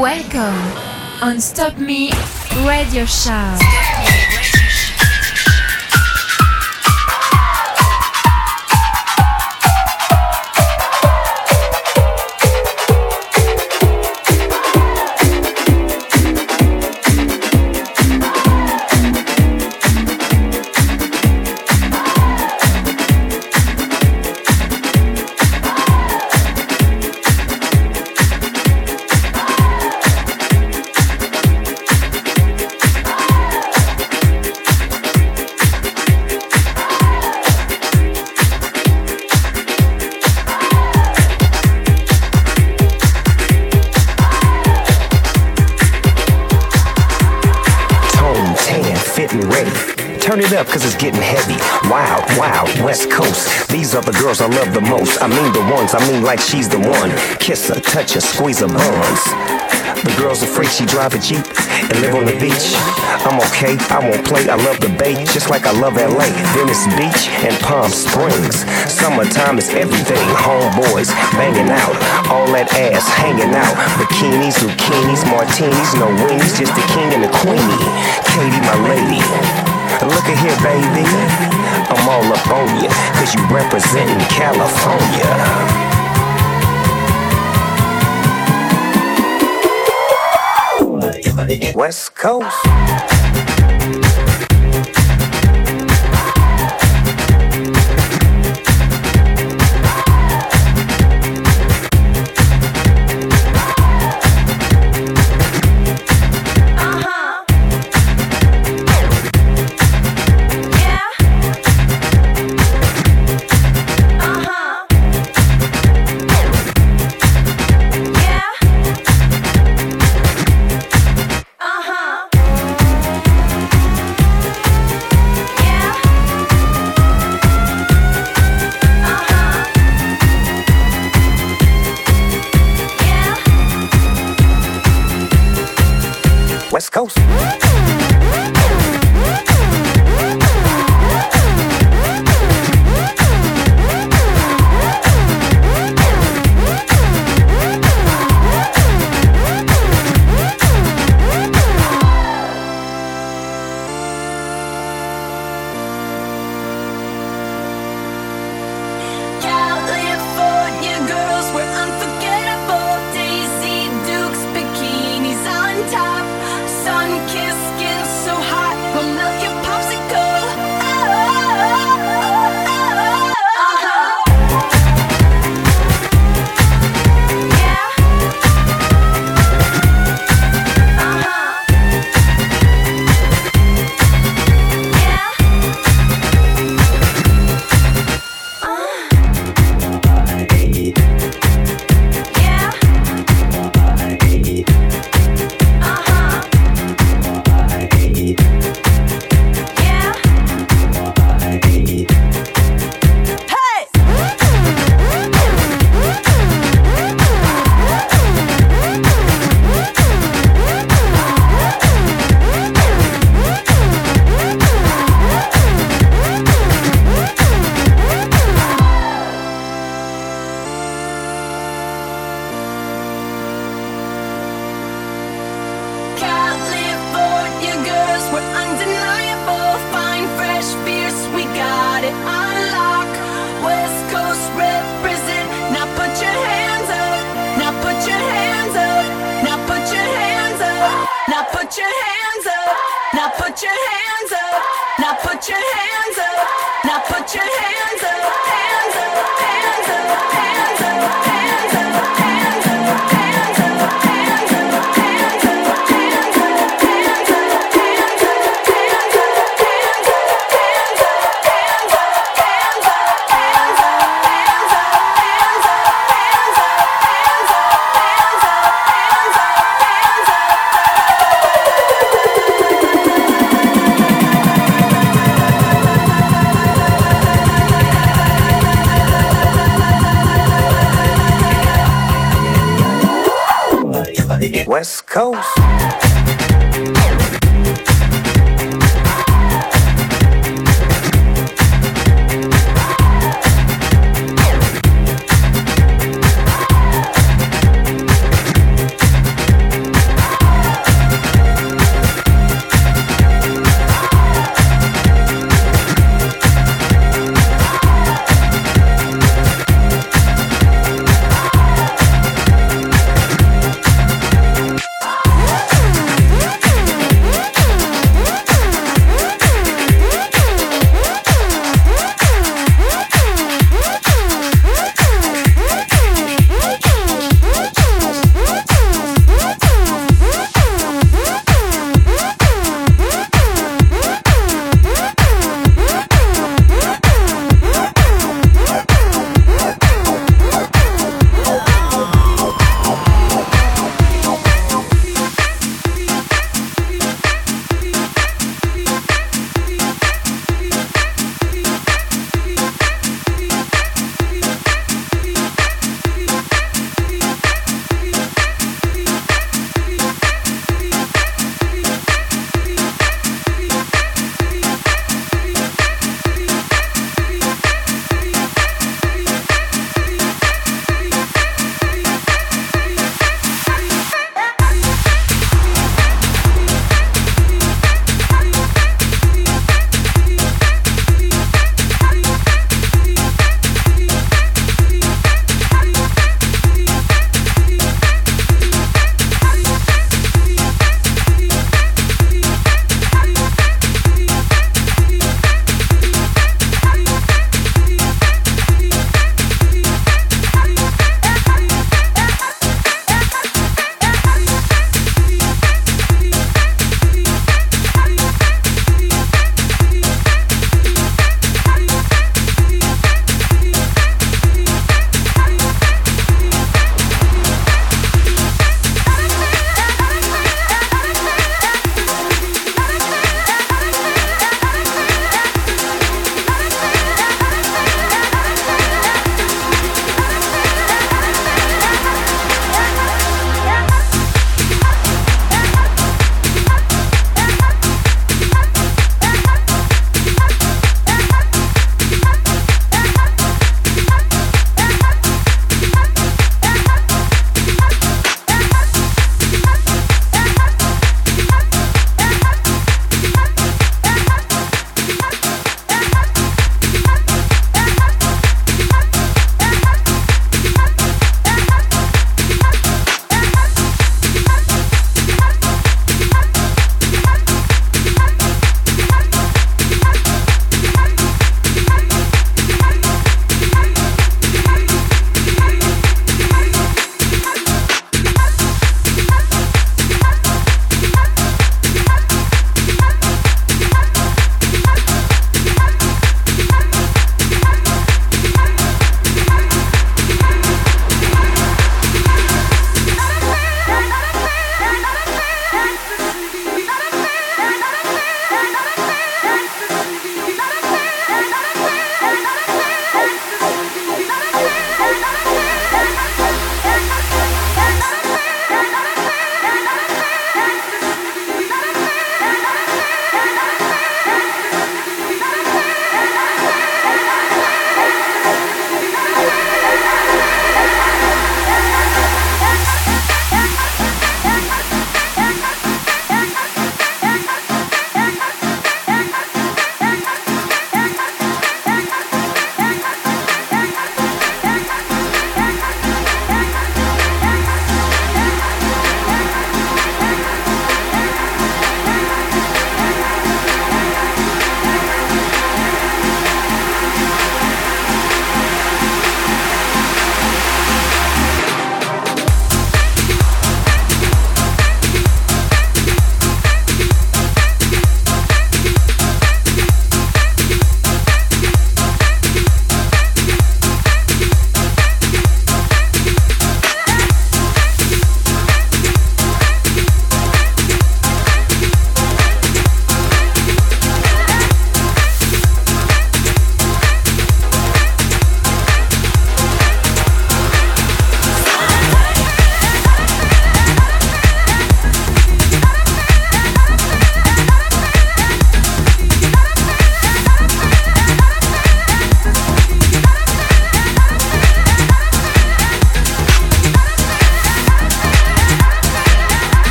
Welcome on Stop Me Radio Show. Cause it's getting heavy. Wow, wow, West Coast. These are the girls I love the most. I mean the ones, I mean like she's the one. Kiss her, touch her, squeeze her buns. The girl's a freak, she drive a Jeep and live on the beach. I'm okay, I won't play, I love the bay, just like I love LA. Venice Beach and Palm Springs. Summertime is everything, homeboys banging out. All that ass hanging out. Bikinis, zucchinis, martinis, no wings, just the king and the queenie. Katie, my lady. Look at here, baby. I'm all up on you, cause you representing California. West Coast. put your hands up. Now put your hands up. Now put your hands West Coast.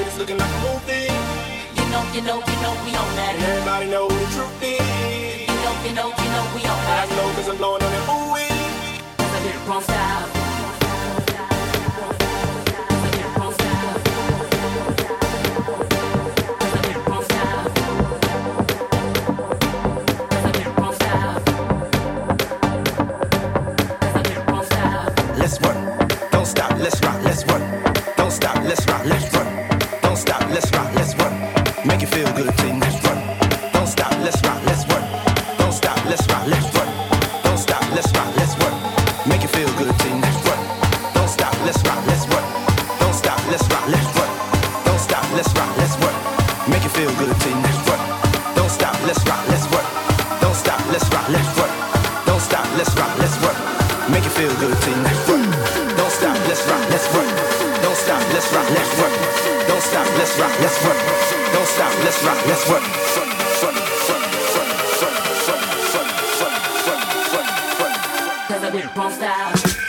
But it's looking like a movie. You know, you know, you know we on And that. everybody know who the truth is. You know, you know, you know we on I know cause I'm blowing on that ooh-wee. Cause I did it wrong style. Let's work. Don't stop, let's rock, let's work. Don't stop, let's rock, let's work. Let's rock, let's work. Make it feel good, team, let's work. Don't stop, let's rock, let's work. Don't stop, let's rock, let's work. Don't stop, let's rock, let's work. Make it feel good, team, let's work. Don't stop, let's rock, let's work. Don't stop, let's rock, let's work. Don't stop, let's rock, let's work. Make it feel good, team, let's work. Don't stop, let's rock, let's work. Don't stop, let's rock, let's work. Don't stop, let's rock, let's work. Make it feel good, team, let's work. Don't stop, let's rock, let's work. Don't stop, let's rock, let's work. Stop, let's rock, let's work. Don't stop, let's rock, let's work. Cause I did it wrong style.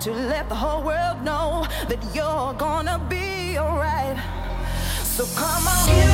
to let the whole world know that you're gonna be alright. So come on.